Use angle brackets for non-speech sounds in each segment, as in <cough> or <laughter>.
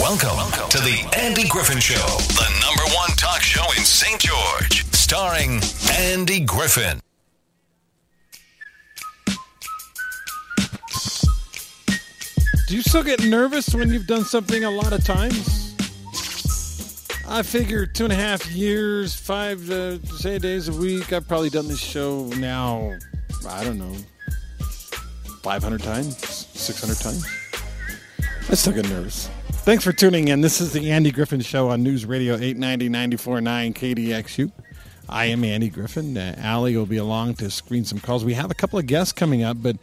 Welcome, Welcome to the Andy Griffin Show, the number one talk show in St. George, starring Andy Griffin. Do you still get nervous when you've done something a lot of times? I figure two and a half years, five uh, say days a week. I've probably done this show now. I don't know, five hundred times, six hundred times. I still get nervous. Thanks for tuning in. This is the Andy Griffin Show on News Radio 890 949 KDXU. I am Andy Griffin. Uh, Allie will be along to screen some calls. We have a couple of guests coming up, but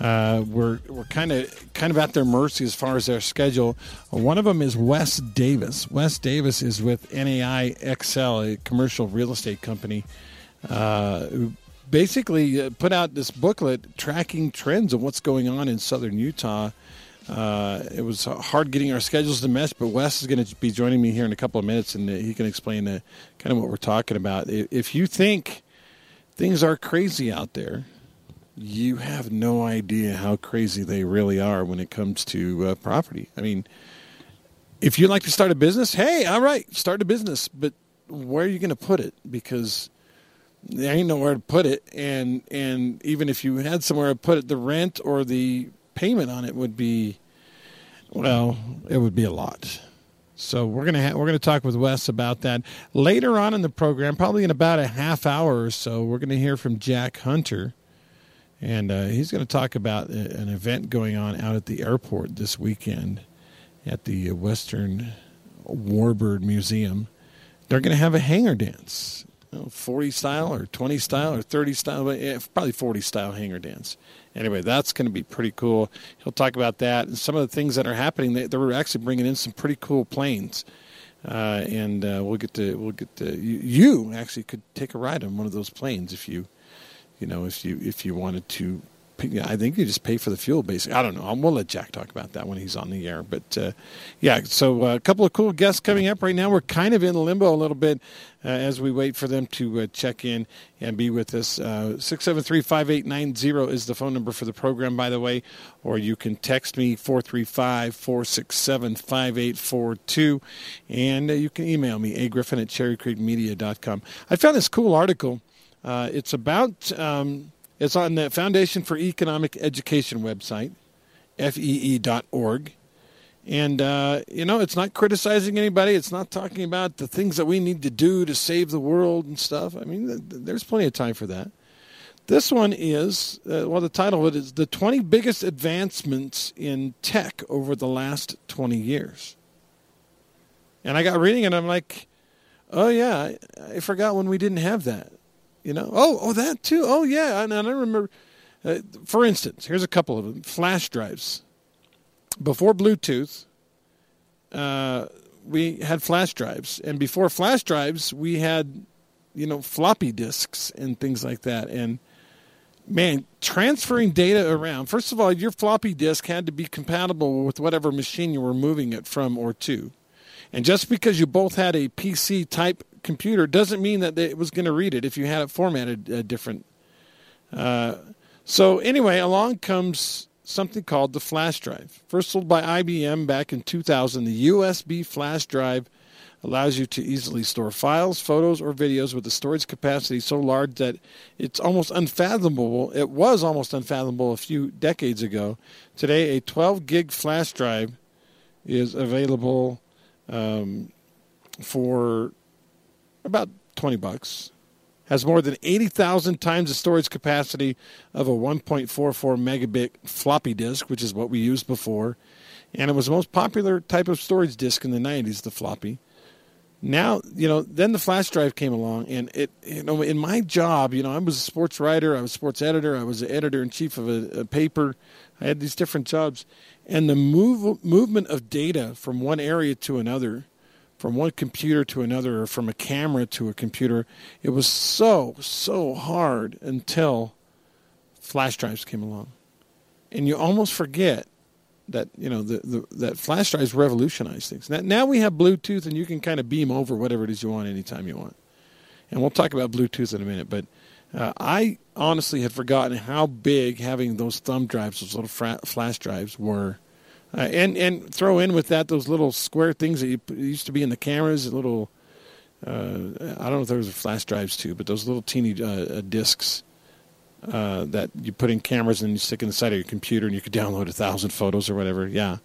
uh, we're we're kind of kind of at their mercy as far as their schedule. One of them is Wes Davis. Wes Davis is with NAI Excel, a commercial real estate company, uh, who basically uh, put out this booklet tracking trends of what's going on in southern Utah. Uh, it was hard getting our schedules to mesh, but Wes is going to be joining me here in a couple of minutes, and uh, he can explain uh, kind of what we're talking about. If you think things are crazy out there, you have no idea how crazy they really are when it comes to uh, property. I mean, if you'd like to start a business, hey, all right, start a business, but where are you going to put it? Because there ain't nowhere to put it, and and even if you had somewhere to put it, the rent or the payment on it would be, well, it would be a lot. So we're gonna ha- we're gonna talk with Wes about that later on in the program, probably in about a half hour or so. We're gonna hear from Jack Hunter and uh, he's to talk about an event going on out at the airport this weekend at the Western Warbird Museum. They're to have a hangar dance, 40 style or 20 style or 30 style, probably 40 style hangar dance. Anyway, that's going to be pretty cool. He'll talk about that and some of the things that are happening. They, they're actually bringing in some pretty cool planes. Uh, and uh, we'll get to we'll get to you, you actually could take a ride on one of those planes if you you know, if you if you wanted to, I think you just pay for the fuel. Basically, I don't know. We'll let Jack talk about that when he's on the air. But uh, yeah, so uh, a couple of cool guests coming up right now. We're kind of in limbo a little bit uh, as we wait for them to uh, check in and be with us. Uh, six seven three five eight nine zero is the phone number for the program, by the way. Or you can text me four three five four six seven five eight four two, and uh, you can email me a griffin at cherrycreekmedia.com. I found this cool article it's about um, it's on the Foundation for Economic Education website, fee.org. And, uh, you know, it's not criticizing anybody. It's not talking about the things that we need to do to save the world and stuff. I mean, there's plenty of time for that. This one is, uh, well, the title of it is The 20 Biggest Advancements in Tech Over the Last 20 Years. And I got reading it, I'm like, oh, yeah, I forgot when we didn't have that. You know, oh, oh, that too. Oh, yeah. And I remember, uh, for instance, here's a couple of them flash drives. Before Bluetooth, uh, we had flash drives. And before flash drives, we had, you know, floppy disks and things like that. And, man, transferring data around, first of all, your floppy disk had to be compatible with whatever machine you were moving it from or to. And just because you both had a PC type computer doesn't mean that it was going to read it if you had it formatted uh, different. Uh, so anyway, along comes something called the flash drive. First sold by IBM back in 2000, the USB flash drive allows you to easily store files, photos, or videos with a storage capacity so large that it's almost unfathomable. It was almost unfathomable a few decades ago. Today, a 12 gig flash drive is available um, for about 20 bucks. Has more than 80,000 times the storage capacity of a 1.44 megabit floppy disk, which is what we used before. And it was the most popular type of storage disk in the 90s, the floppy. Now, you know, then the flash drive came along, and it, you know, in my job, you know, I was a sports writer, I was sports editor, I was the editor in chief of a, a paper. I had these different jobs, and the move, movement of data from one area to another from one computer to another or from a camera to a computer. It was so, so hard until flash drives came along. And you almost forget that, you know, the, the, that flash drives revolutionized things. Now, now we have Bluetooth and you can kind of beam over whatever it is you want anytime you want. And we'll talk about Bluetooth in a minute, but uh, I honestly had forgotten how big having those thumb drives, those little flash drives, were Uh, and and throw in with that those little square things that you, used to be in the cameras, little uh, I don't know if there was flash drives too, but those little teeny uh, uh, discs uh, that you put in cameras and you stick in the side of your computer, and you could download a thousand photos or whatever. Yeah,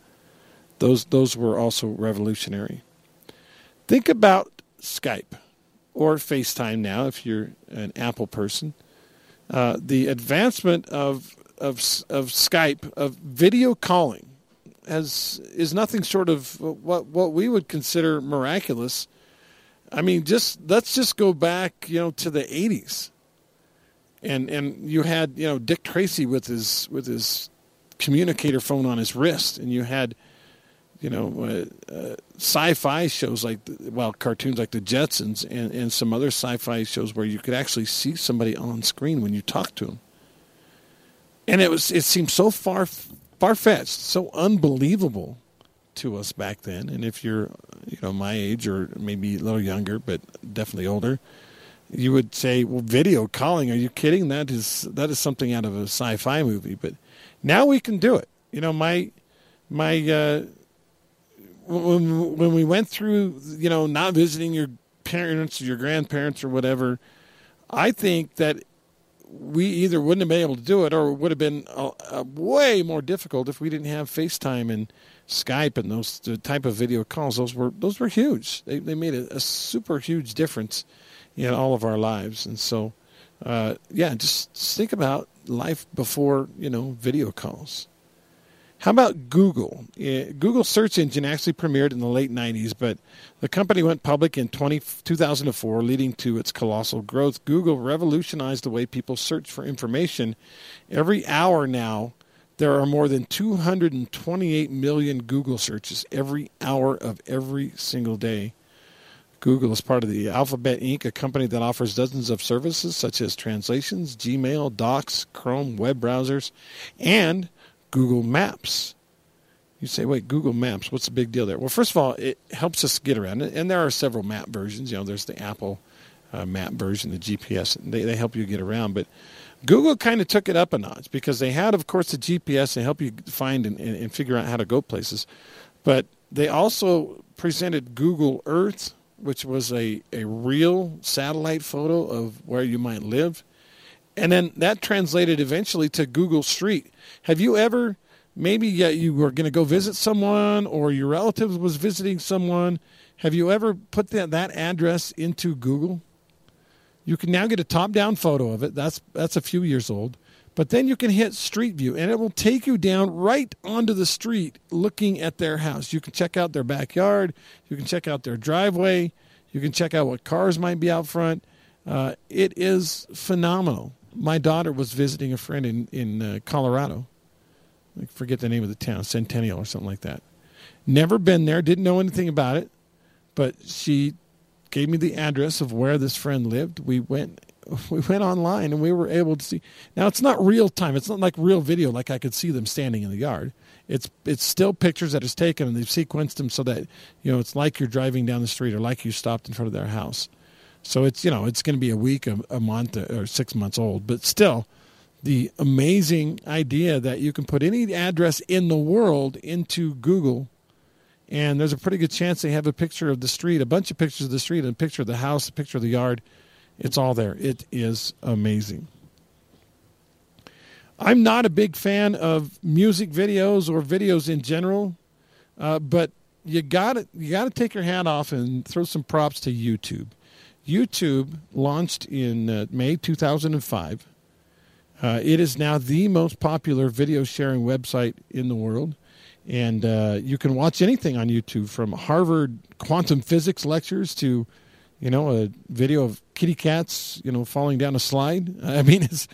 those those were also revolutionary. Think about Skype or FaceTime now if you're an Apple person. Uh, the advancement of of of Skype of video calling has is nothing short of what what we would consider miraculous. I mean, just let's just go back, you know, to the '80s, and and you had you know Dick Tracy with his with his communicator phone on his wrist, and you had you know, uh, uh, sci-fi shows like, well, cartoons like the Jetsons and, and some other sci-fi shows where you could actually see somebody on screen when you talk to them. And it was, it seemed so far, far-fetched, so unbelievable to us back then. And if you're, you know, my age or maybe a little younger, but definitely older, you would say, "Well, video calling? Are you kidding? That is that is something out of a sci-fi movie." But now we can do it. You know, my my uh, when when we went through, you know, not visiting your parents, or your grandparents, or whatever, I think that we either wouldn't have been able to do it, or it would have been a, a way more difficult if we didn't have FaceTime and Skype and those type of video calls. Those were those were huge. They they made a, a super huge difference in all of our lives, and so uh, yeah, just think about life before you know video calls. How about Google? Eh, Google search engine actually premiered in the late 90s, but the company went public in 20, 2004, leading to its colossal growth. Google revolutionized the way people search for information. Every hour now, there are more than 228 million Google searches every hour of every single day. Google is part of the Alphabet Inc., a company that offers dozens of services such as translations, Gmail, Docs, Chrome, web browsers, and Google Maps. You say, wait, Google Maps, what's the big deal there? Well, first of all, it helps us get around, and there are several map versions. You know, there's the Apple uh, map version, the GPS. They, they help you get around, but Google kind of took it up a notch because they had, of course, the GPS to help you find and, and, and figure out how to go places. But they also presented Google Earth, which was a, a real satellite photo of where you might live. And then that translated eventually to Google Street. Have you ever, maybe yeah, you were going to go visit someone or your relative was visiting someone, have you ever put that, that address into Google? You can now get a top down photo of it. That's, that's a few years old. But then you can hit Street View and it will take you down right onto the street looking at their house. You can check out their backyard, you can check out their driveway, you can check out what cars might be out front. Uh, it is phenomenal my daughter was visiting a friend in in uh, Colorado. I forget the name of the town, Centennial or something like that. Never been there, didn't know anything about it, but she gave me the address of where this friend lived. We went <laughs> we went online and we were able to see. Now it's not real time. It's not like real video like I could see them standing in the yard. It's it's still pictures that is taken and they've sequenced them so that you know it's like you're driving down the street or like you stopped in front of their house. So it's you know it's going to be a week, a, a month, or six months old, but still, the amazing idea that you can put any address in the world into Google, and there's a pretty good chance they have a picture of the street, a bunch of pictures of the street, and a picture of the house, a picture of the yard. It's all there. It is amazing. I'm not a big fan of music videos or videos in general, uh, but you got you got to take your hat off and throw some props to YouTube. YouTube launched in uh, May 2005. Uh, it is now the most popular video sharing website in the world. And uh, you can watch anything on YouTube from Harvard quantum physics lectures to, you know, a video of kitty cats, you know, falling down a slide. <laughs> I mean, it's,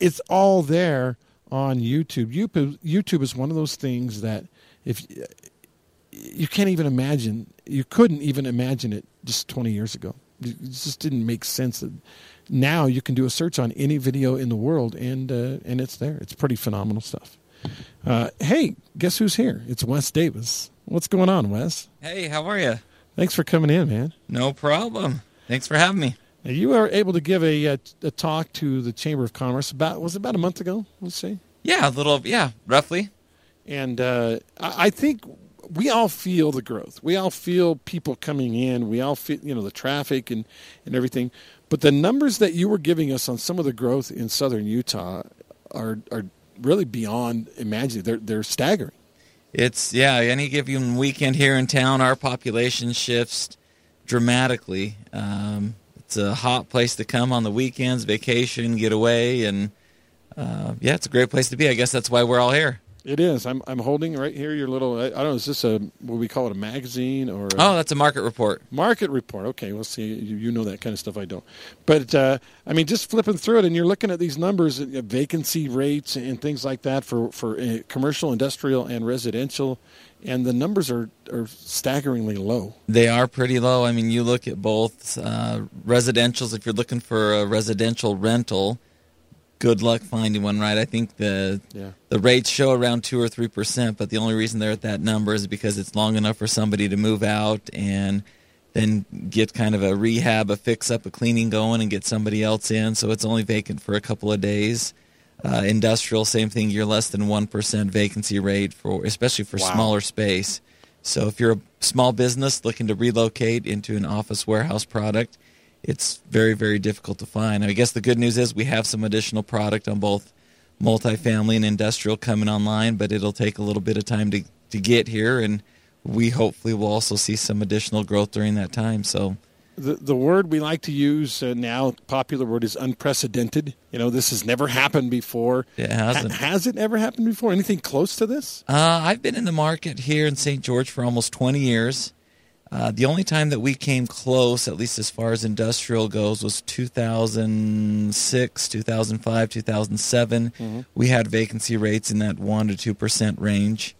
it's all there on YouTube. YouTube. YouTube is one of those things that if you can't even imagine, you couldn't even imagine it just 20 years ago. It just didn't make sense now you can do a search on any video in the world and uh, and it's there. It's pretty phenomenal stuff. Uh, hey, guess who's here? It's Wes Davis. What's going on, Wes? Hey, how are you? Thanks for coming in, man. No problem. Thanks for having me. Now, you were able to give a, a, a talk to the Chamber of Commerce about was it about a month ago? Let's see. Yeah, a little. Yeah, roughly. and uh, I I think we all feel the growth. We all feel people coming in. We all feel you know the traffic and and everything. But the numbers that you were giving us on some of the growth in southern Utah are are really beyond imagining. They're they're staggering. It's yeah. Any given weekend here in town, our population shifts dramatically. Um, it's a hot place to come on the weekends, vacation, get away, and uh, yeah, it's a great place to be. I guess that's why we're all here. It is. I'm I'm holding right here your little. I, I don't know. Is this a what we call it a magazine or? A Oh, that's a market report. Market report. Okay, we'll see. You, you know that kind of stuff. I don't. But uh, I mean, just flipping through it, and you're looking at these numbers, uh, vacancy rates and things like that for for uh, commercial, industrial, and residential, and the numbers are are staggeringly low. They are pretty low. I mean, you look at both uh, residentials. If you're looking for a residential rental, good luck finding one. Right? I think the Yeah. the rates show around two or three percent, but the only reason they're at that number is because it's long enough for somebody to move out and then get kind of a rehab, a fix up, a cleaning going, and get somebody else in. So it's only vacant for a couple of days. Uh, industrial, same thing. You're less than one percent vacancy rate for, especially for Wow. smaller space. So if you're a small business looking to relocate into an office warehouse product, it's very very difficult to find. I guess the good news is we have some additional product on both multifamily and industrial coming online, but it'll take a little bit of time to to get here, and we hopefully will also see some additional growth during that time. So The the word we like to use uh, now, popular word, is unprecedented. You know, this has never happened before. It hasn't. Ha- has it ever happened before? Anything close to this? Uh, I've been in the market here in St. George for almost 20 years. Uh, the only time that we came close, at least as far as industrial goes, was 2006, 2005, 2007. We had vacancy rates in that 1% to 2% range.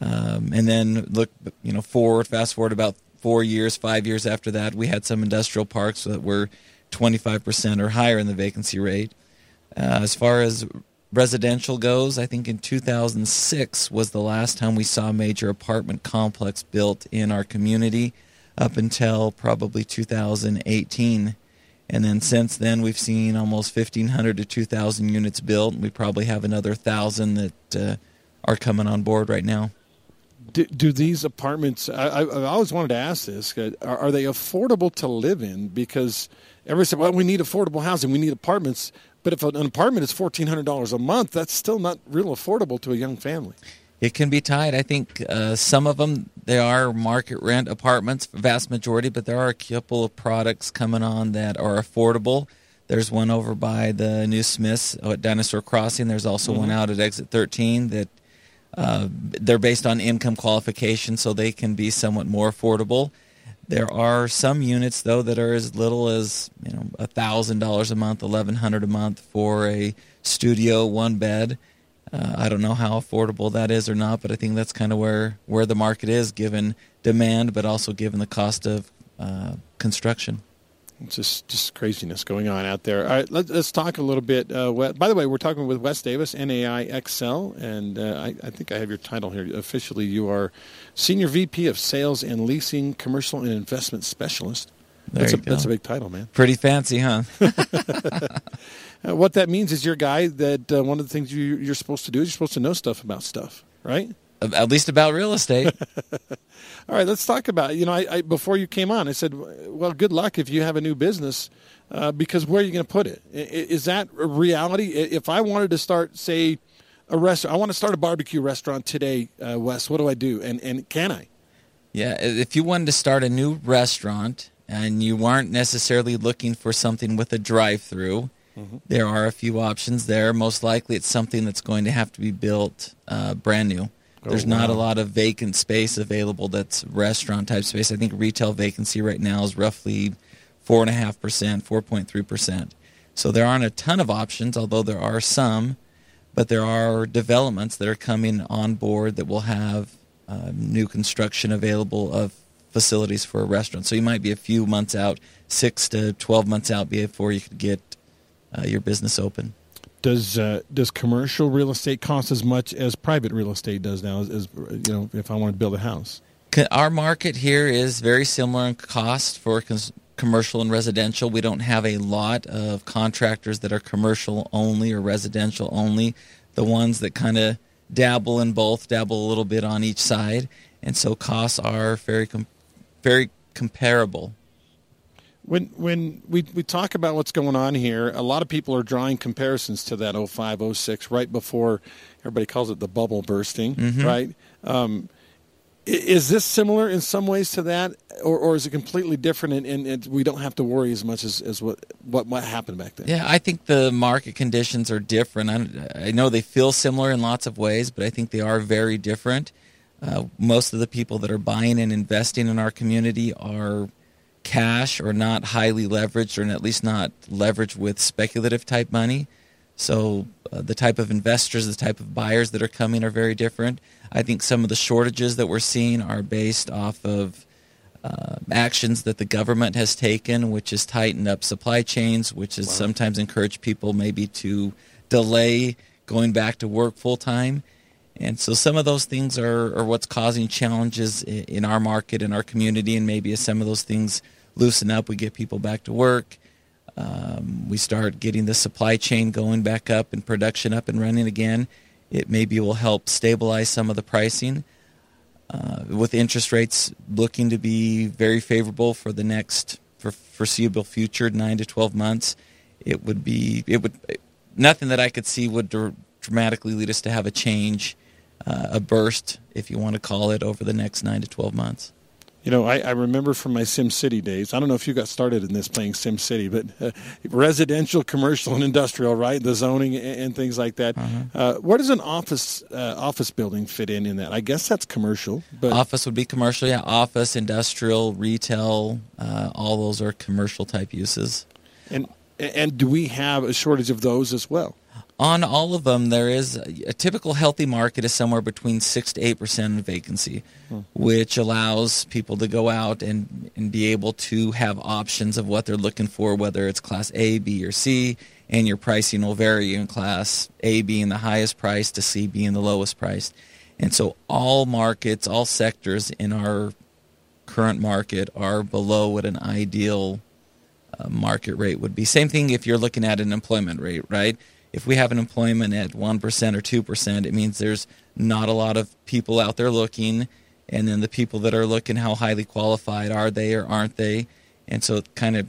Um, and then look, you know, forward, fast forward about four years, five years after that, we had some industrial parks that were 25% or higher in the vacancy rate. Uh, as far as residential goes, I think in 2006 was the last time we saw a major apartment complex built in our community up until probably 2018. And then since then, we've seen almost 1,500 to 2,000 units built. We probably have another 1,000 that uh, are coming on board right now. Do, do these apartments? I, I, always wanted to ask this: uh, are, are they affordable to live in? Because everybody said, "Well, we need affordable housing. We need apartments." But if an apartment is fourteen hundred dollars a month, that's still not real affordable to a young family. It can be tight. I think uh, some of them they are market rent apartments, vast majority, but there are a couple of products coming on that are affordable. There's one over by the new Smiths at Dinosaur Crossing. There's also one out at Exit 13 that uh, they're based on income qualification, so they can be somewhat more affordable. There are some units though that are as little as you know a thousand dollars a month, eleven hundred a month for a studio one bed. Uh, I don't know how affordable that is or not, but I think that's kind of where where the market is, given demand, but also given the cost of uh, construction. It's just just craziness going on out there. All right, let, let's talk a little bit. Uh, by the way, we're talking with Wes Davis, NAI Excel, and uh, I, I think I have your title here. Officially, you are Senior VP of Sales and Leasing, Commercial and Investment Specialist. There that's you a, go. That's a big title, man. Pretty fancy, huh? <laughs> Uh, what that means is you're a guy that uh, one of the things you, you're supposed to do is you're supposed to know stuff about stuff, right? At least about real estate. <laughs> All right, let's talk about. You know, I, I before you came on, I said, "Well, good luck if you have a new business, uh, because where are you going to put it? Is that a reality? If I wanted to start, say, a restaurant, I want to start a barbecue restaurant today, uh, Wes. What do I do? And and can I? Yeah, if you wanted to start a new restaurant and you weren't necessarily looking for something with a drive-through, there are a few options there. Most likely, it's something that's going to have to be built uh, brand new. There's not a lot of vacant space available that's restaurant type space. I think retail vacancy right now is roughly four and a half percent, four point three percent. So there aren't a ton of options, although there are some. But there are developments that are coming on board that will have uh, new construction available of facilities for a restaurant. So you might be a few months out, six to twelve months out before you could get uh, your business open. Does uh, does commercial real estate cost as much as private real estate does now? As, as you know, if I want to build a house, Our market here is very similar in cost for cons- commercial and residential. We don't have a lot of contractors that are commercial only or residential only. The ones that kind of dabble in both, dabble a little bit on each side, and so costs are very com- very comparable. When when we, we talk about what's going on here, a lot of people are drawing comparisons to that 05, 06, right before everybody calls it the bubble bursting, Mhm. right? Um, is this similar in some ways to that, or, or is it completely different and, and, and we don't have to worry as much as, as what, what what happened back then? Yeah, I think the market conditions are different. I, I know they feel similar in lots of ways, but I think they are very different. Uh, most of the people that are buying and investing in our community are cash or not highly leveraged, or at least not leveraged with speculative type money. So uh, the type of investors, the type of buyers that are coming are very different. I think some of the shortages that we're seeing are based off of uh, actions that the government has taken, which has tightened up supply chains, which has sometimes encouraged people maybe to delay going back to work full time. And so some of those things are, are what's causing challenges in our market, in our community, and maybe some of those things loosen up, we get people back to work. Um, we start getting the supply chain going back up and production up and running again. It maybe will help stabilize some of the pricing. Uh, with interest rates looking to be very favorable for the next for foreseeable future, nine to twelve months, it would be it would nothing that I could see would dr- dramatically lead us to have a change, uh, a burst, if you want to call it, over the next nine to twelve months. You know, I, I remember from my Sim City days. I don't know if you got started in this playing Sim City, but uh, residential, commercial, and industrial, right? The zoning and, and things like that. uh where does an office uh, office building fit in in that? I guess that's commercial, but office would be commercial, yeah. Office, industrial, retail, uh, all those are commercial type uses. and and do we have a shortage of those as well? On all of them, there is a typical healthy market is somewhere between six to eight percent vacancy, which allows people to go out and, and be able to have options of what they're looking for, whether it's class A, B, or C, and your pricing will vary in class A being the highest price to C being the lowest price. And so all markets, all sectors in our current market are below what an ideal uh, market rate would be. Same thing if you're looking at an employment rate, right? If we have an employment at 1% or 2%, it means there's not a lot of people out there looking. And then the people that are looking, how highly qualified are they or aren't they? And so kind of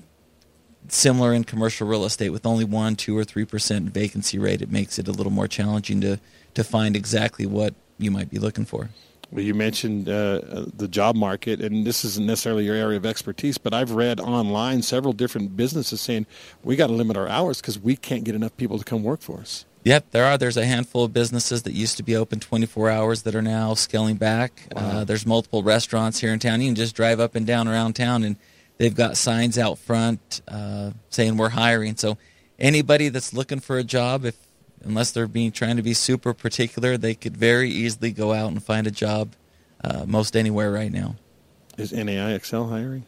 similar in commercial real estate with only 1, 2, or 3% vacancy rate. It makes it a little more challenging to, to find exactly what you might be looking for. Well, you mentioned uh, the job market, and this isn't necessarily your area of expertise, but I've read online several different businesses saying we got to limit our hours because we can't get enough people to come work for us. Yep, there are. There's a handful of businesses that used to be open 24 hours that are now scaling back. Uh, there's multiple restaurants here in town. You can just drive up and down around town, and they've got signs out front uh, saying we're hiring. So anybody that's looking for a job, if unless they're being trying to be super particular, they could very easily go out and find a job uh, most anywhere right now. Is NAI NAIXL hiring?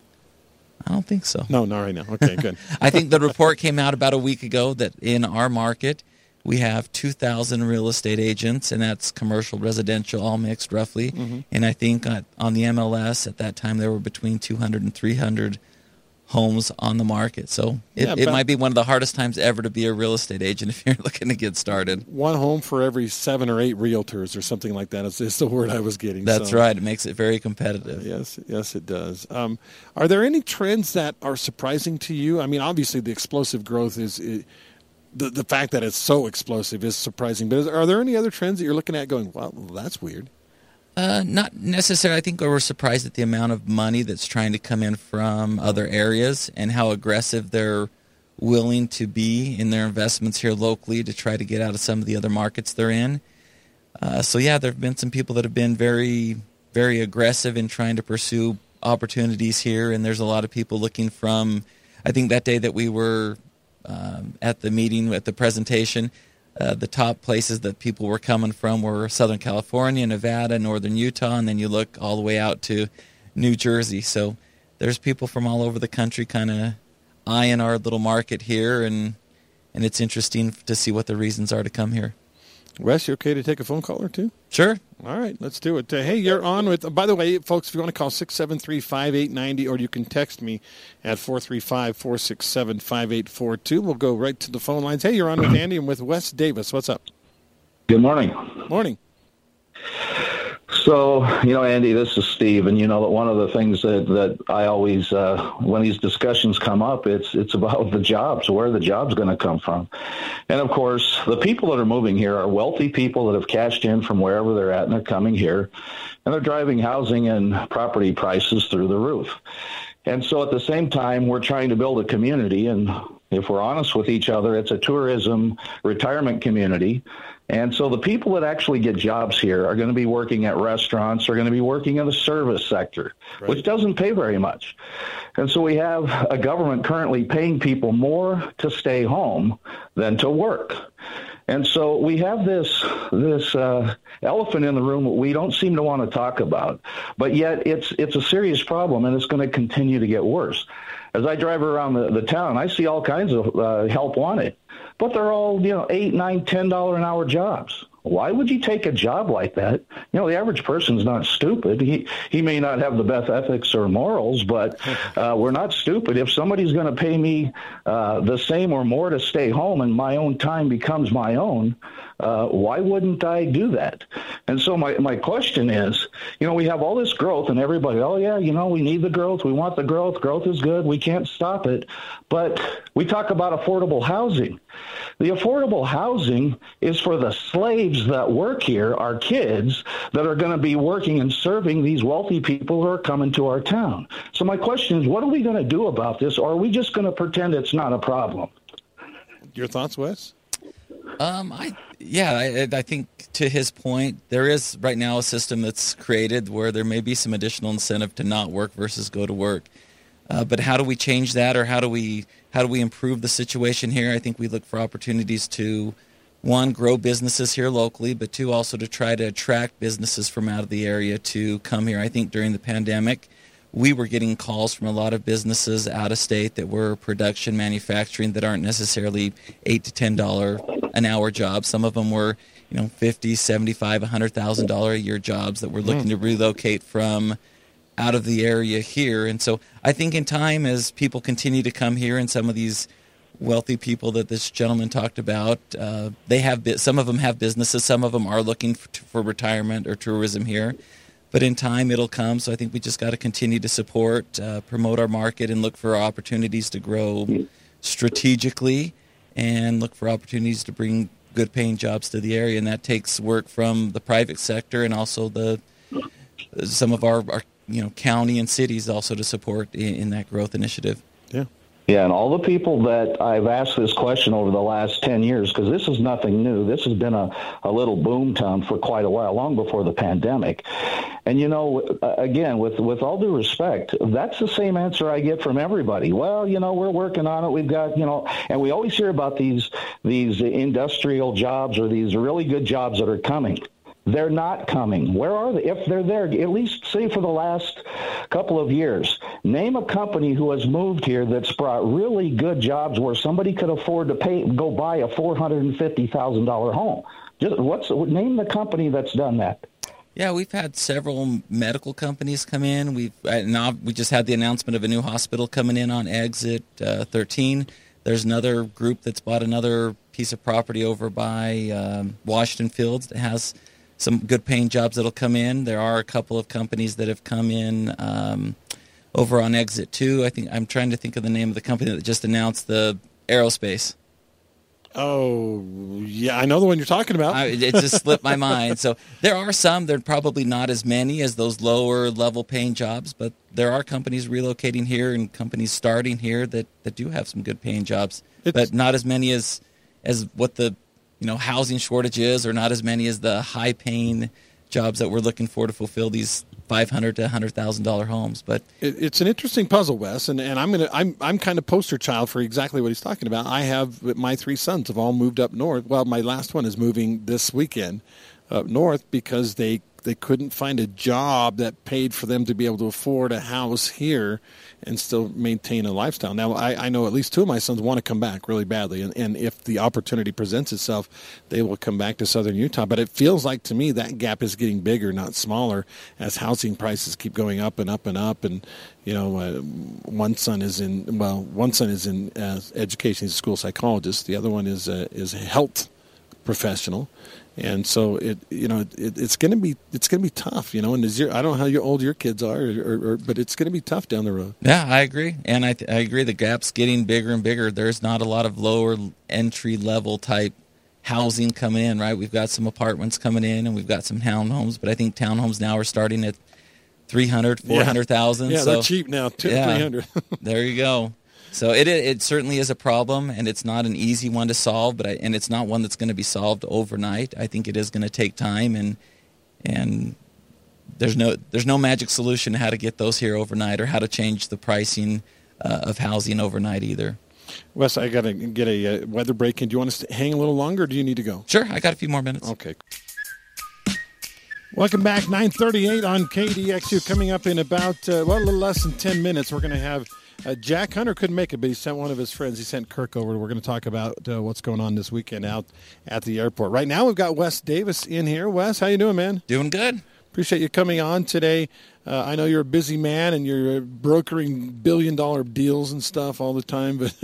I don't think so. No, not right now. Okay, good. <laughs> I think the report came out about a week ago that in our market we have 2,000 real estate agents, and that's commercial, residential, all mixed roughly. Mm-hmm. And I think on the MLS at that time there were between 200 and 300 homes on the market. So it, Yeah, it might be one of the hardest times ever to be a real estate agent <laughs> if you're looking to get started. One home for every seven or eight realtors, or something like that, is, is the word I was getting. That's So- right. It makes it very competitive. Yes, yes, it does. Um, are there any trends that are surprising to you? I mean, obviously, the explosive growth is. i the, the fact that it's so explosive is surprising, but is, are there any other trends that you're looking at going, well, that's weird? Uh, not necessarily. I think we were surprised at the amount of money that's trying to come in from other areas and how aggressive they're willing to be in their investments here locally to try to get out of some of the other markets they're in. Uh, so yeah, there have been some people that have been very, very aggressive in trying to pursue opportunities here, and there's a lot of people looking from. I think that day that we were um, at the meeting at the presentation, uh, the top places that people were coming from were Southern California, Nevada, Northern Utah, and then you look all the way out to New Jersey. So there's people from all over the country kind of eyeing our little market here, and and it's interesting to see what the reasons are to come here. Wes, you okay to take a phone call or two? Sure. All right, let's do it. Uh, hey, you're on with. by the way, folks, if you want to call 673 5890 or you can text me at 435 467 5842, we'll go right to the phone lines. Hey, you're on with Andy and with Wes Davis. What's up? Good morning. Morning. So, you know, Andy, this is Steve, and you know that one of the things that, that I always, uh, when these discussions come up, it's it's about the jobs, where the jobs going to come from, and of course, the people that are moving here are wealthy people that have cashed in from wherever they're at, and they're coming here, and they're driving housing and property prices through the roof, and so at the same time, we're trying to build a community, and if we're honest with each other, it's a tourism retirement community and so the people that actually get jobs here are going to be working at restaurants, are going to be working in the service sector, right. which doesn't pay very much. And so we have a government currently paying people more to stay home than to work. And so we have this this uh, elephant in the room that we don't seem to want to talk about, but yet it's it's a serious problem and it's going to continue to get worse. As I drive around the, the town, I see all kinds of uh, help wanted but they're all you know eight, nine, ten dollar an hour jobs. Why would you take a job like that? You know, the average person's not stupid. He he may not have the best ethics or morals, but uh, we're not stupid. If somebody's going to pay me uh, the same or more to stay home, and my own time becomes my own, uh, why wouldn't I do that? And so my, my question is, you know, we have all this growth and everybody, oh yeah, you know, we need the growth. We want the growth. Growth is good. We can't stop it. But we talk about affordable housing. The affordable housing is for the slaves that work here, our kids that are going to be working and serving these wealthy people who are coming to our town. So my question is, what are we going to do about this? Or are we just going to pretend it's not a problem? Your thoughts, Wes? Um, I yeah, I, I, think to his point, there is right now a system that's created where there may be some additional incentive to not work versus go to work. Uh, but how do we change that, or how do we how do we improve the situation here? I think we look for opportunities to one grow businesses here locally, but two also to try to attract businesses from out of the area to come here. I think during the pandemic, we were getting calls from a lot of businesses out of state that were production manufacturing that aren't necessarily eight to ten dollar an hour jobs. Some of them were, you know, fifty, seventy-five, a hundred thousand dollar a year jobs that were looking mm. to relocate from out of the area here. And so I think in time, as people continue to come here, and some of these wealthy people that this gentleman talked about, uh, they have some of them have businesses, some of them are looking for, for retirement or tourism here but in time it'll come. So I think we just got to continue to support, uh, promote our market, and look for opportunities to grow strategically, and look for opportunities to bring good paying jobs to the area. And that takes work from the private sector and also the some of our, our you know county and cities also to support in, in that growth initiative. Yeah. And all the people that I've asked this question over the last 10 years, because this is nothing new. This has been a, a little boom town for quite a while, long before the pandemic. And, you know, again, with, with all due respect, that's the same answer I get from everybody. Well, you know, we're working on it. We've got, you know, and we always hear about these, these industrial jobs or these really good jobs that are coming. They're not coming. Where are they? If they're there, at least say for the last couple of years, name a company who has moved here that's brought really good jobs where somebody could afford to pay go buy a four hundred and fifty thousand dollar home. Just what's name the company that's done that? Yeah, we've had several medical companies come in. We've uh, now we just had the announcement of a new hospital coming in on exit uh, 13. There's another group that's bought another piece of property over by um, Washington Fields that has some good paying jobs that'll come in. There are a couple of companies that have come in um, over on Exit 2. I think I'm trying to think of the name of the company that just announced the aerospace. Oh, yeah, I know the one you're talking about. I, it just slipped my mind. So there are some. They're probably not as many as those lower level paying jobs, but there are companies relocating here and companies starting here that, that do have some good paying jobs, it's, but not as many as as what the you know housing shortages or not as many as the high paying jobs that we're looking for to fulfill these five hundred to hundred thousand dollar homes. But it, it's an interesting puzzle, Wes, and, and I'm gonna I'm I'm kind of poster child for exactly what he's talking about. I have my three sons have all moved up north. Well, my last one is moving this weekend up north because they they couldn't find a job that paid for them to be able to afford a house here and still maintain a lifestyle. Now, I, I know at least two of my sons want to come back really badly, and, and if the opportunity presents itself, they will come back to southern Utah. But it feels like to me that gap is getting bigger, not smaller, as housing prices keep going up and up and up. And you know, uh, one son is in well, one son is in uh, education; he's a school psychologist. The other one is is a health professional and so it you know it, it's going to be it's going to be tough. You know, and your, I don't know how you old your kids are, or, or, but it's going to be tough down the road. Yeah, I agree, and I, I agree. The gap's getting bigger and bigger. There's not a lot of lower entry level type housing coming in. Right, we've got some apartments coming in, and we've got some townhomes, but I think townhomes now are starting at 300, 400,000. Yeah, yeah so, they're cheap now, two, yeah, 300. <laughs> there you go. So it it certainly is a problem, and it's not an easy one to solve. But I, and it's not one that's going to be solved overnight. I think it is going to take time, and and there's no there's no magic solution to how to get those here overnight or how to change the pricing uh, of housing overnight either. Wes, I got to get a uh, weather break in. Do you want us to hang a little longer, or do you need to go? Sure, I got a few more minutes. Okay. Welcome back, 938 on KDXU. Coming up in about, uh, well, a little less than 10 minutes, we're going to have uh, Jack Hunter couldn't make it, but he sent one of his friends. He sent Kirk over. We're going to talk about uh, what's going on this weekend out at the airport. Right now, we've got Wes Davis in here. Wes, how you doing, man? Doing good. Appreciate you coming on today. Uh, I know you're a busy man and you're brokering billion dollar deals and stuff all the time, but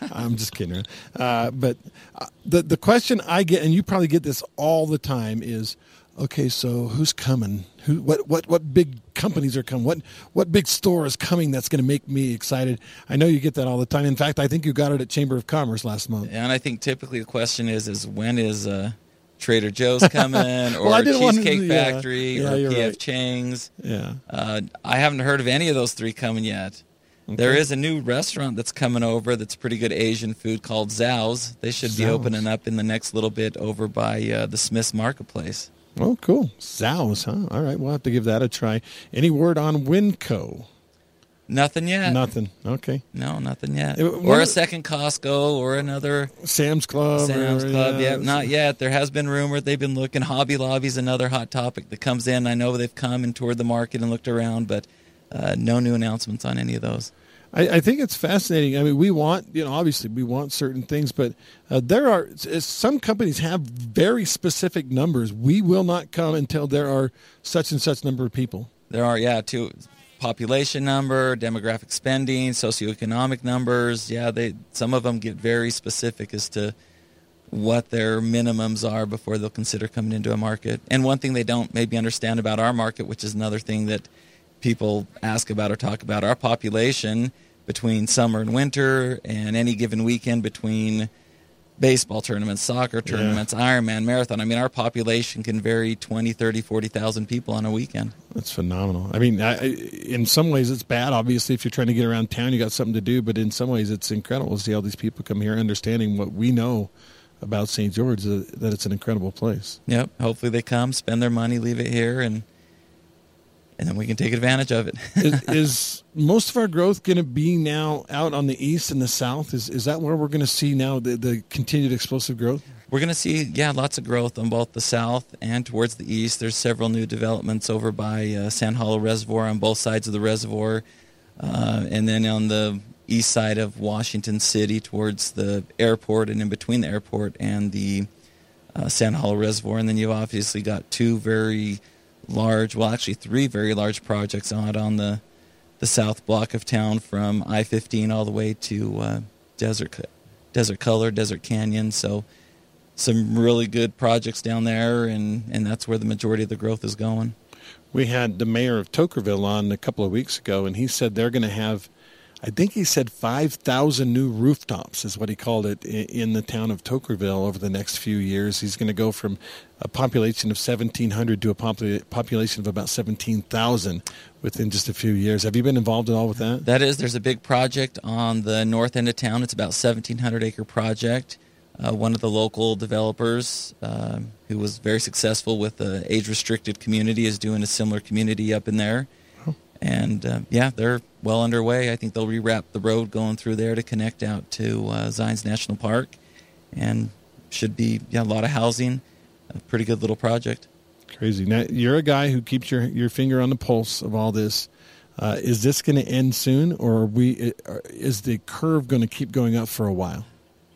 <laughs> I'm just kidding. Uh, but uh, the the question I get, and you probably get this all the time, is okay, so who's coming? Who, what, what, what big companies are coming? What, what big store is coming that's going to make me excited? I know you get that all the time. In fact, I think you got it at Chamber of Commerce last month. And I think typically the question is, is when is uh, Trader Joe's coming, <laughs> or well, Cheesecake to, yeah. Factory, yeah, or P.F. Right. Chang's? Yeah. Uh, I haven't heard of any of those three coming yet. Okay. There is a new restaurant that's coming over that's pretty good Asian food called Zhao's. They should Zhao's. be opening up in the next little bit over by uh, the Smith's Marketplace. Oh, cool. Zhao's, huh? All right, we'll have to give that a try. Any word on Winco? Nothing yet. Nothing. Okay. No, nothing yet. It- or a second Costco or another Sam's Club. Sam's or, Club. yeah, Yep, not yet. There has been rumor they've been looking. Hobby Lobby's another hot topic that comes in. I know they've come and toured the market and looked around, but uh, no new announcements on any of those. I, I think it's fascinating. I mean, we want, you know, obviously we want certain things, but uh, there are some companies have very specific numbers. We will not come until there are such and such number of people. There are, yeah, two population number, demographic spending, socioeconomic numbers. Yeah, they some of them get very specific as to what their minimums are before they'll consider coming into a market. And one thing they don't maybe understand about our market, which is another thing that people ask about or talk about, our population between summer and winter and any given weekend between baseball tournaments, soccer tournaments, yeah. Ironman, marathon. I mean, our population can vary 20, 30, 40,000 people on a weekend. That's phenomenal. I mean, I, in some ways it's bad. Obviously, if you're trying to get around town, you got something to do. But in some ways, it's incredible to see all these people come here, understanding what we know about St. George, that it's an incredible place. Yep. Hopefully, they come, spend their money, leave it here, and and then we can take advantage of it. is, <laughs> is, most of our growth going to be now out on the east and the south? Is is that where we're going to see now the, the continued explosive growth? We're going to see, yeah, lots of growth on both the south and towards the east. There's several new developments over by uh, Sand Hollow Reservoir on both sides of the reservoir, uh, and then on the east side of Washington City towards the airport, and in between the airport and the uh, Sand Hollow Reservoir. And then you've obviously got two very large, well, actually three very large projects out on the the south block of town from I-15 all the way to uh, Desert Desert Color, Desert Canyon. So some really good projects down there, and and that's where the majority of the growth is going. We had the mayor of Toquerville on a couple of weeks ago, and he said they're going to have. I think he said 5,000 new rooftops is what he called it in the town of Toquerville over the next few years. He's going to go from a population of 1,700 to a population of about 17,000 within just a few years. Have you been involved at all with that? That is. There's a big project on the north end of town. It's about 1,700 acre project. Uh, one of the local developers uh, who was very successful with the age restricted community is doing a similar community up in there. And uh, yeah, they're well underway. I think they'll rewrap the road going through there to connect out to uh, Zion's National Park, and should be yeah a lot of housing. A pretty good little project. Crazy. Now you're a guy who keeps your your finger on the pulse of all this. Uh, is this going to end soon, or we? Is the curve going to keep going up for a while?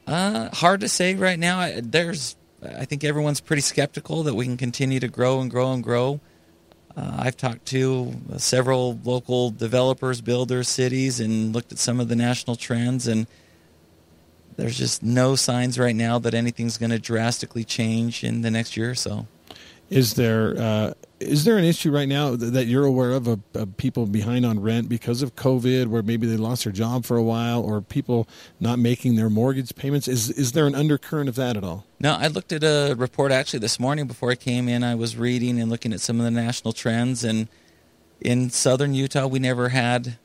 Uh, hard to say right now. I, there's, I think everyone's pretty skeptical that we can continue to grow and grow and grow. Uh, I've talked to several local developers, builders, cities, and looked at some of the national trends, and there's just no signs right now that anything's going to drastically change in the next year or so. Is there uh, is there an issue right now that you're aware of, of of people behind on rent because of COVID, where maybe they lost their job for a while, or people not making their mortgage payments? Is is there an undercurrent of that at all? No, I looked at a report actually this morning before I came in. I was reading and looking at some of the national trends, and in southern Utah, we never had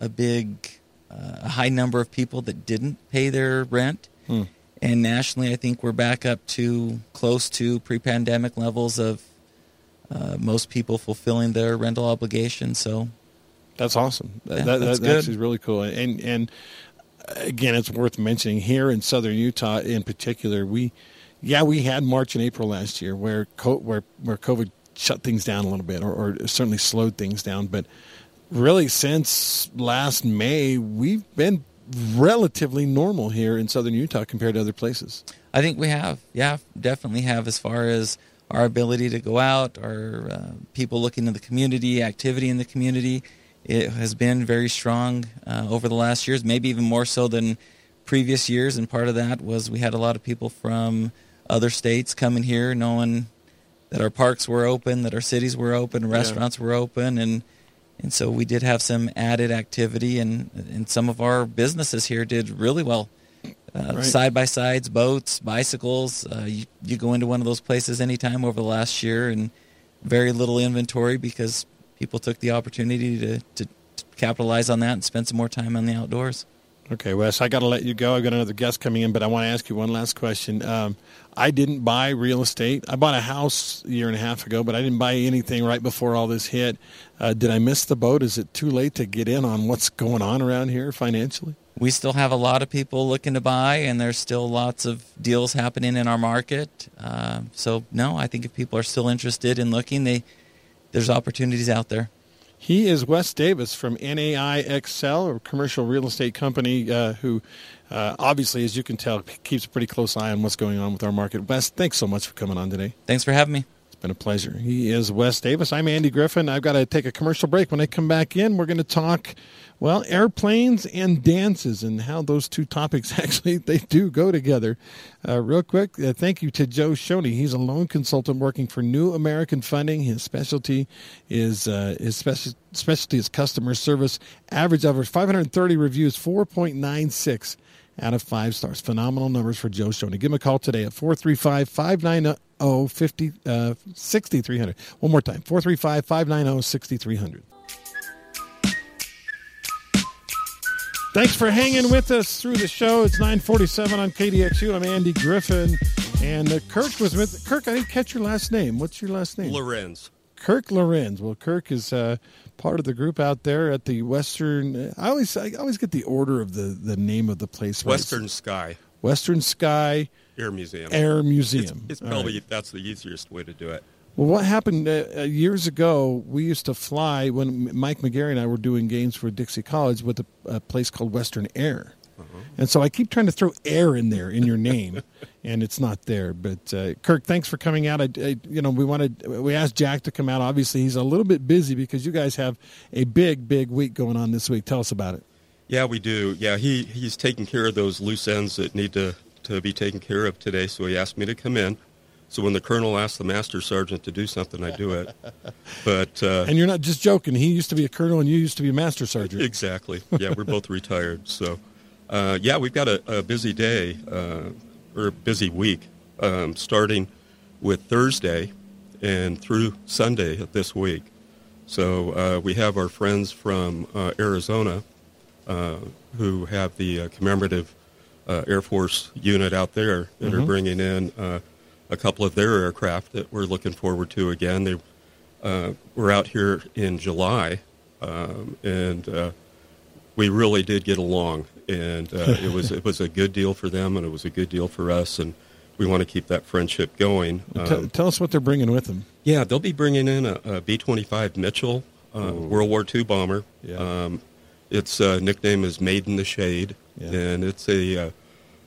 a big, uh, a high number of people that didn't pay their rent. Hmm. And nationally, I think we're back up to close to pre-pandemic levels of uh, most people fulfilling their rental obligation. So That's awesome. Yeah, that, that's that, good. really cool. And and again, it's worth mentioning here in Southern Utah, in particular, we yeah we had March and April last year where co- where where COVID shut things down a little bit, or, or certainly slowed things down. But really, since last May, we've been relatively normal here in Southern Utah compared to other places. I think we have, yeah, definitely have as far as our ability to go out, our uh, people looking in the community, activity in the community. It has been very strong uh, over the last years, maybe even more so than previous years. And part of that was we had a lot of people from other states coming here, knowing that our parks were open, that our cities were open, restaurants were open, and and so we did have some added activity, and and some of our businesses here did really well. Uh, Right. Side by sides, boats, bicycles. Uh, you, you go into one of those places anytime over the last year, and very little inventory because people took the opportunity to, to, to capitalize on that and spend some more time on the outdoors. Okay, Wes, I got to let you go. I've got another guest coming in, but I want to ask you one last question. Um, I didn't buy real estate. I bought a house a year and a half ago, but I didn't buy anything right before all this hit. Uh, did I miss the boat? Is it too late to get in on what's going on around here financially? We still have a lot of people looking to buy, and there's still lots of deals happening in our market. Uh, so no, I think if people are still interested in looking, they there's opportunities out there. He is Wes Davis from NAI Excel, a commercial real estate company uh, who, uh, obviously, as you can tell, keeps a pretty close eye on what's going on with our market. Wes, thanks so much for coming on today. Thanks for having me. Been a pleasure. He is Wes Davis. I'm Andy Griffin. I've got to take a commercial break. When I come back in, we're going to talk, well, airplanes and dances and how those two topics <laughs> actually they do go together. Uh, real quick, uh, thank you to Joe Shoney. He's a loan consultant working for New American Funding. His specialty is uh, his special specialty is customer service. Average over 530 reviews, 4.96 out of five stars. Phenomenal numbers for Joe Shoney. Give him a call today at 435 590 50 uh, 6300. One more time 435 590 6300. Thanks for hanging with us through the show. It's 947 on KDXU. I'm Andy Griffin. And uh, Kirk was with Kirk. I didn't catch your last name. What's your last name? Lorenz. Kirk Lorenz. Well, Kirk is uh, part of the group out there at the Western. I always I always get the order of the, the name of the place. Western Sky Western Sky Air Museum. Air Museum. it's All probably right. that's the easiest way to do it. Well, what happened uh, uh, years ago? We used to fly when Mike McGarry and I were doing games for Dixie College with a, a place called Western Air, and so I keep trying to throw air in there in your name, <laughs> and it's not there. But uh, Kirk, thanks for coming out. I, I, you know, we wanted we asked Jack to come out. Obviously, he's a little bit busy because you guys have a big, big week going on this week. Tell us about it. Yeah, we do. Yeah, he he's taking care of those loose ends that need to to be taken care of today. So he asked me to come in. So when the colonel asks the master sergeant to do something, I do it. <laughs> But uh, And you're not just joking. He used to be a colonel, and you used to be a master sergeant. Exactly. Yeah, we're both retired. So, uh, yeah, we've got a, a busy day uh, or a busy week, um, starting with Thursday and through Sunday of this week. So uh, we have our friends from uh, Arizona uh, who have the uh, commemorative uh, Air Force unit out there that are bringing in uh, a couple of their aircraft that we're looking forward to again. They uh, were out here in July, um, and uh, we really did get along, and uh, it was it was a good deal for them, and it was a good deal for us, and we want to keep that friendship going. T- Um, tell us what they're bringing with them. yeah, they'll be bringing in a, a B-25 Mitchell, uh, World War II bomber. Yeah. Um, its uh, nickname is Maid in the Shade, Yeah. and it's a uh,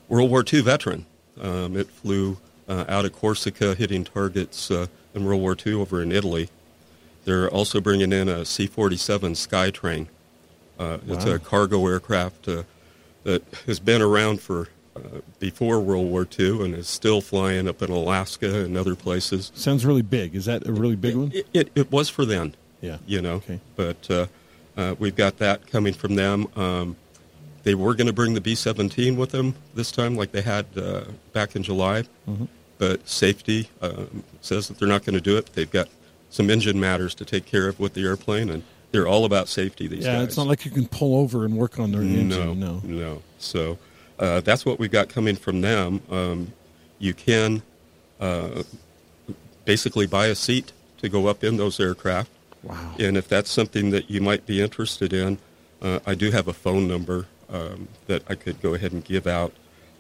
World War II veteran. Um, it flew uh, out of Corsica, hitting targets uh, in World War II over in Italy. They're also bringing in a C-47 Skytrain. Uh, It's a cargo aircraft uh, that has been around for uh, before World War II and is still flying up in Alaska and other places. Sounds really big. Is that a really big one? It, it, it was for then, Yeah. you know, Okay. but uh, uh, we've got that coming from them. Um, they were going to bring the B-17 with them this time, like they had uh, back in July, Mm-hmm. but safety um, says that they're not going to do it. They've got some engine matters to take care of with the airplane, and they're all about safety these Yeah, days. it's not like you can pull over and work on their engine. No, No. no. So uh, that's what we've got coming from them. Um, you can uh, basically buy a seat to go up in those aircraft. Wow. And if that's something that you might be interested in, uh, I do have a phone number um, that I could go ahead and give out.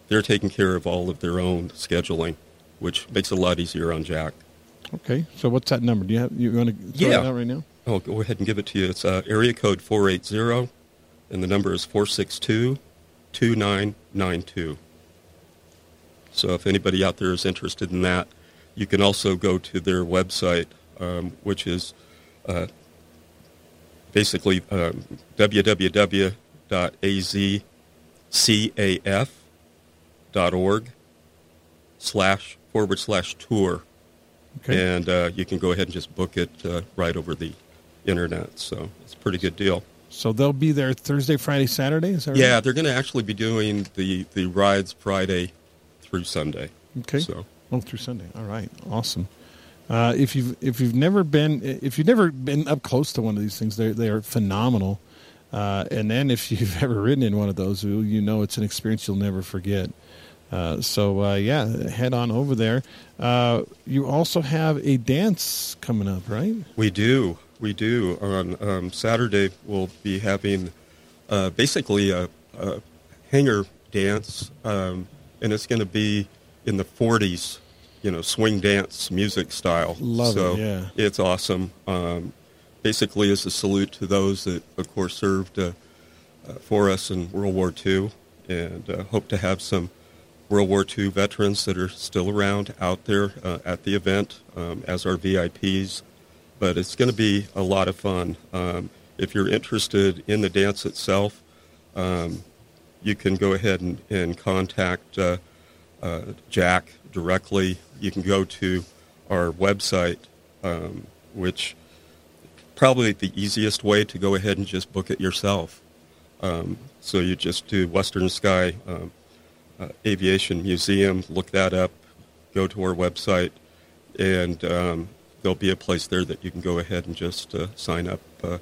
They're taking care of all of their own scheduling, which makes it a lot easier on Jack. Okay. So what's that number? Do you have you want to throw Yeah. it out right now? I'll go ahead and give it to you. It's uh, area code 480, and the number is 462 2992. So if anybody out there is interested in that, you can also go to their website, um, which is uh, basically um, www.azcaf.org slash forward slash tour Okay. and uh, you can go ahead and just book it uh, right over the internet. So it's a pretty good deal. so they'll be there Thursday, Friday, Saturday. Is that right? Yeah, they're going to actually be doing the, the rides Friday through Sunday. Okay. So Oh, through Sunday. All right. Awesome. Uh, if you've if you've never been if you've never been up close to one of these things, they they are phenomenal. Uh, and then if <laughs> you've ever ridden in one of those, you you know it's an experience you'll never forget. Uh, so uh, yeah, head on over there. Uh, you also have a dance coming up, right? we do. We do. On um, Saturday, we'll be having uh, basically a, a hangar dance, um, and it's going to be in the 40s, you know, swing dance music style. Love it, so yeah. It's awesome. Um, basically, as a salute to those that, of course, served uh, uh, for us in World War II, and uh, hope to have some World War II veterans that are still around out there uh, at the event um, as our VIPs. But it's going to be a lot of fun. Um, if you're interested in the dance itself, um, you can go ahead and, and contact uh, uh, Jack directly. You can go to our website, um, which probably the easiest way to go ahead and just book it yourself. Um, so you just do Western Sky um, uh, Aviation Museum, look that up, go to our website, and um, there'll be a place there that you can go ahead and just uh, sign up uh,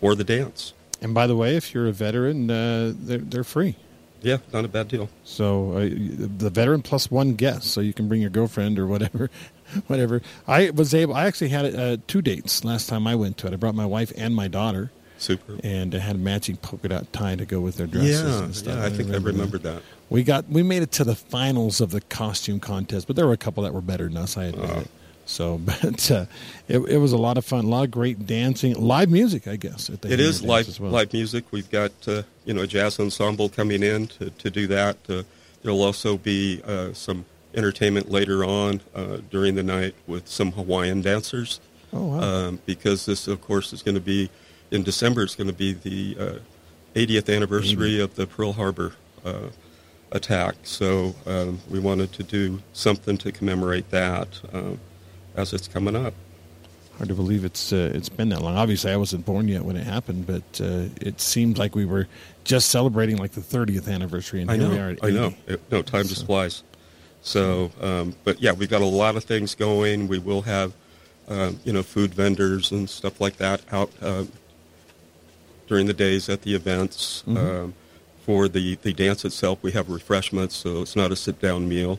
for the dance. And by the way, if you're a veteran, uh, they're they're free. Yeah, not a bad deal. So uh, the veteran plus one guest, so you can bring your girlfriend or whatever, <laughs> whatever. I was able. I actually had uh, two dates last time I went to it. I brought my wife and my daughter, Super. and I had a matching polka dot tie to go with their dresses Yeah, and stuff. yeah, I think I remember that. We got we made it to the finals of the costume contest, but there were a couple that were better than us. I admit Oh. it. So, <laughs> but uh, it, it was a lot of fun, a lot of great dancing, live music, I guess. At the It is live well. live music. We've got uh, you know a jazz ensemble coming in to, to do that. Uh, there'll also be uh, some entertainment later on uh, during the night with some Hawaiian dancers. Oh wow! um, because this, of course, is going to be in December. It's going to be the uh, 80th anniversary of the Pearl Harbor uh, attack. So um, we wanted to do something to commemorate that um, as it's coming up. Hard to believe it's uh, it's been that long. Obviously, I wasn't born yet when it happened, but uh, it seemed like we were just celebrating like the 30th anniversary, and I here know. we are. I know. It- no, time just flies. So, um, but yeah, we've got a lot of things going. We will have, um, you know, food vendors and stuff like that out um, during the days at the events. Mhm. Um, for the, the dance itself, we have refreshments, so it's not a sit down meal.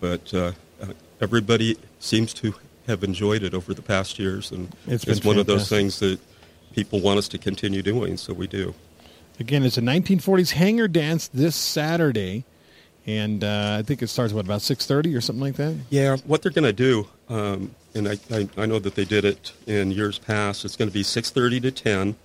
But uh, uh, everybody seems to have enjoyed it over the past years, and It's one of those things that people want us to continue doing, so we do. Again, it's a 1940s hangar dance this Saturday, and uh, I think it starts what about 6:30 or something like that. Yeah, what they're going to do, um, and I, I, I know that they did it in years past. It's going to be six thirty to ten,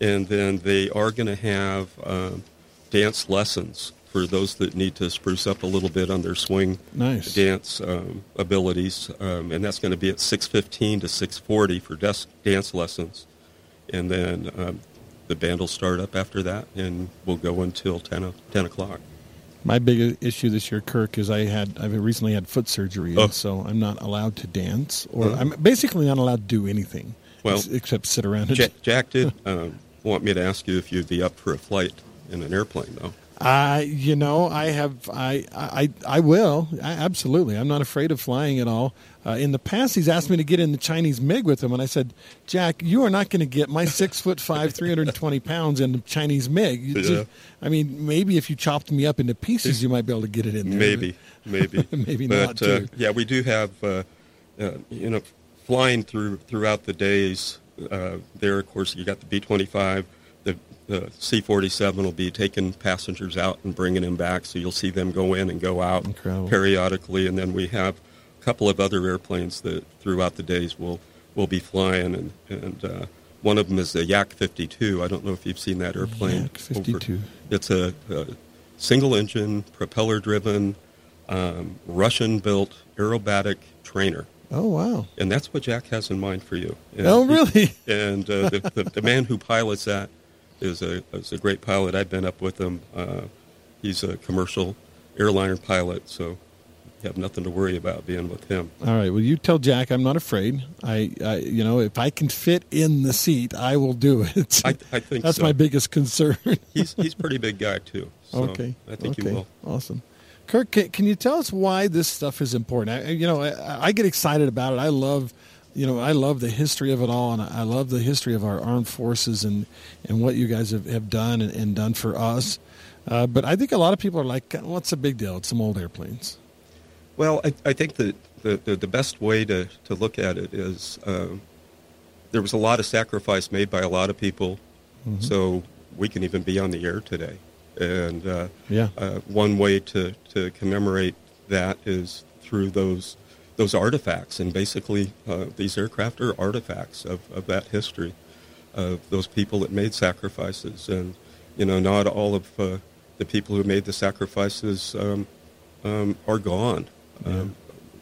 and then they are going to have um, dance lessons for those that need to spruce up a little bit on their swing Nice. dance um, abilities, um, and that's going to be at six fifteen to six forty for des- dance lessons, and then um, the band will start up after that, and we'll go until 10, o- 10 o'clock. My big issue this year, Kirk, is I had I've recently had foot surgery, Oh. and so I'm not allowed to dance, or. I'm basically not allowed to do anything Well, ex- except sit around. <laughs> Jack did um, want me to ask you if you'd be up for a flight in an airplane, though. I, you know, I have, I, I, I will. I, absolutely, I'm not afraid of flying at all. Uh, in the past, he's asked me to get in the Chinese MiG with him, and I said, Jack, you are not going to get my six foot five, 320 pounds in the Chinese MiG. Yeah. just- I mean, maybe if you chopped me up into pieces, you might be able to get it in there. Maybe, maybe, <laughs> Maybe but, not, Uh, yeah, we do have, uh, uh, you know, flying through throughout the days. Uh, there, of course, you got the B twenty five. The the C forty seven will be taking passengers out and bringing them back. So you'll see them go in and go out Incredible. periodically, and then we have a couple of other airplanes that throughout the days will will be flying, and and uh, one of them is the Yak fifty two. I don't know if you've seen that airplane. Yak 52. It's a, a single engine, propeller driven, um, Russian built aerobatic trainer. Oh wow! And that's what Jack has in mind for you. And Oh, he- really? <laughs> and uh, the, the, the man who pilots that is a, is a great pilot. I've been up with him. Uh, he's a commercial airliner pilot, so you have nothing to worry about being with him. All right. Well, you tell Jack I'm not afraid. I, I, you know, if I can fit in the seat, I will do it. I, I think That's so. my biggest concern. <laughs> He's he's a pretty big guy too. So okay. I think okay. you will. Awesome. Kirk, can, can you tell us why this stuff is important? I, you know, I, I get excited about it. I love, you know, I love the history of it all, and I love the history of our armed forces and, and what you guys have, have done and, and done for us. Uh, but I think a lot of people are like, "What's the big deal? It's some old airplanes." Well, I, I think that the, the, the best way to, to look at it is um, there was a lot of sacrifice made by a lot of people, so we can even be on the air today. And uh, Yeah. uh, one way to, to commemorate that is through those those artifacts, and basically uh, these aircraft are artifacts of, of that history, of those people that made sacrifices, and you know not all of uh, the people who made the sacrifices um, um, are gone. Um,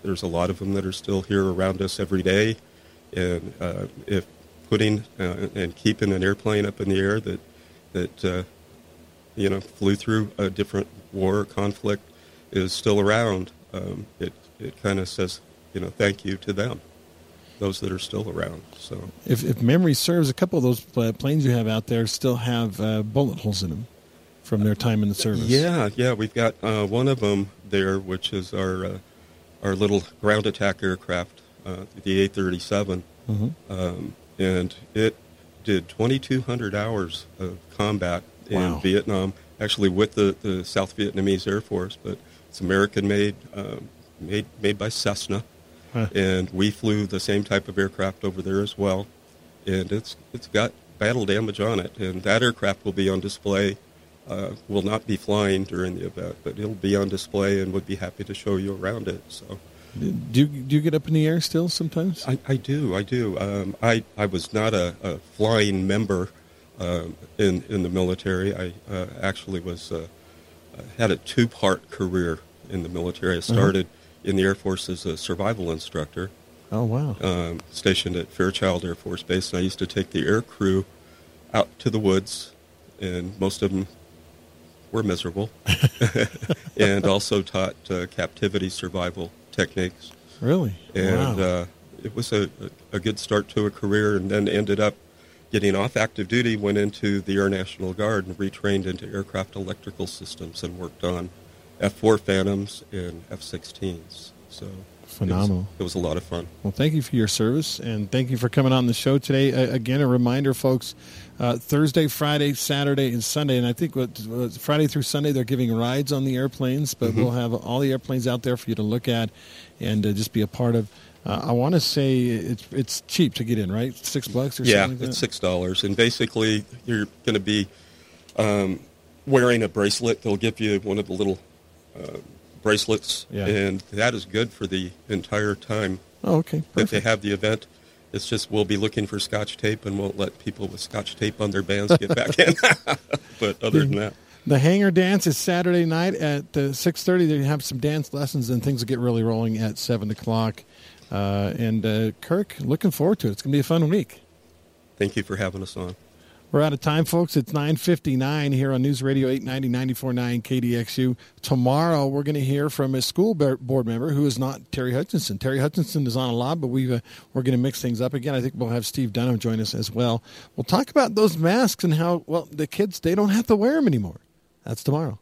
there's a lot of them that are still here around us every day, and uh, if putting uh, and keeping an airplane up in the air that that uh, you know flew through a different war or conflict is still around, um, it it kind of says you know thank you to them, those that are still around. So If, if memory serves, a couple of those planes you have out there still have uh, bullet holes in them from their time in the service. Yeah, yeah, we've got uh, one of them there, which is our uh, our little ground attack aircraft, uh, the A-37, Mhm. um, and it did 2,200 hours of combat Wow. in Vietnam, actually with the, the South Vietnamese Air Force, but it's American made, um, made made by Cessna, Huh. and we flew the same type of aircraft over there as well, and it's it's got battle damage on it, and that aircraft will be on display. Uh, will not be flying during the event, but it'll be on display, and would be happy to show you around it. So. Do you, do you get up in the air still sometimes? I, I do, I do. Um, I, I was not a, a flying member um, in in the military. I uh, actually was uh, had a two part career in the military. I started in the Air Force as a survival instructor, oh wow. um, stationed at Fairchild Air Force Base, and I used to take the air crew out to the woods, and most of them were miserable, <laughs> <laughs> and also taught uh, captivity survival techniques really? and wow. uh, it was a, a good start to a career and then ended up getting off active duty went into the air national guard and retrained into aircraft electrical systems and worked on f4 phantoms and f-16s so Phenomenal. it was, it was a lot of fun Well, thank you for your service, and thank you for coming on the show today. Uh, again, a reminder, folks: uh, Thursday, Friday, Saturday, and Sunday. And I think what, what Friday through Sunday they're giving rides on the airplanes, but we'll have all the airplanes out there for you to look at and uh, just be a part of. Uh, I want to say it's it's cheap to get in, right? Six bucks or yeah something. like it's six dollars and basically you're going to be um, wearing a bracelet they'll give you one of the little uh, bracelets Yeah. and that is good for the entire time Oh, okay. that they have the event. It's just we'll be looking for scotch tape and won't let people with scotch tape on their bands get back in. <laughs> but other than that, The hangar dance is Saturday night at uh, six thirty. They have some dance lessons, and things will get really rolling at seven o'clock. Uh, and uh, Kirk, looking forward to it. It's going to be a fun week. thank you for having us on. We're out of time, folks. It's 9.59 here on News Radio 890 94.9 KDXU. Tomorrow, we're going to hear from a school board member who is not Terry Hutchinson. Terry Hutchinson is on a lot, but we uh, we're going to mix things up again. I think we'll have Steve Dunham join us as well. We'll talk about those masks and how, well, the kids, they don't have to wear them anymore. That's tomorrow.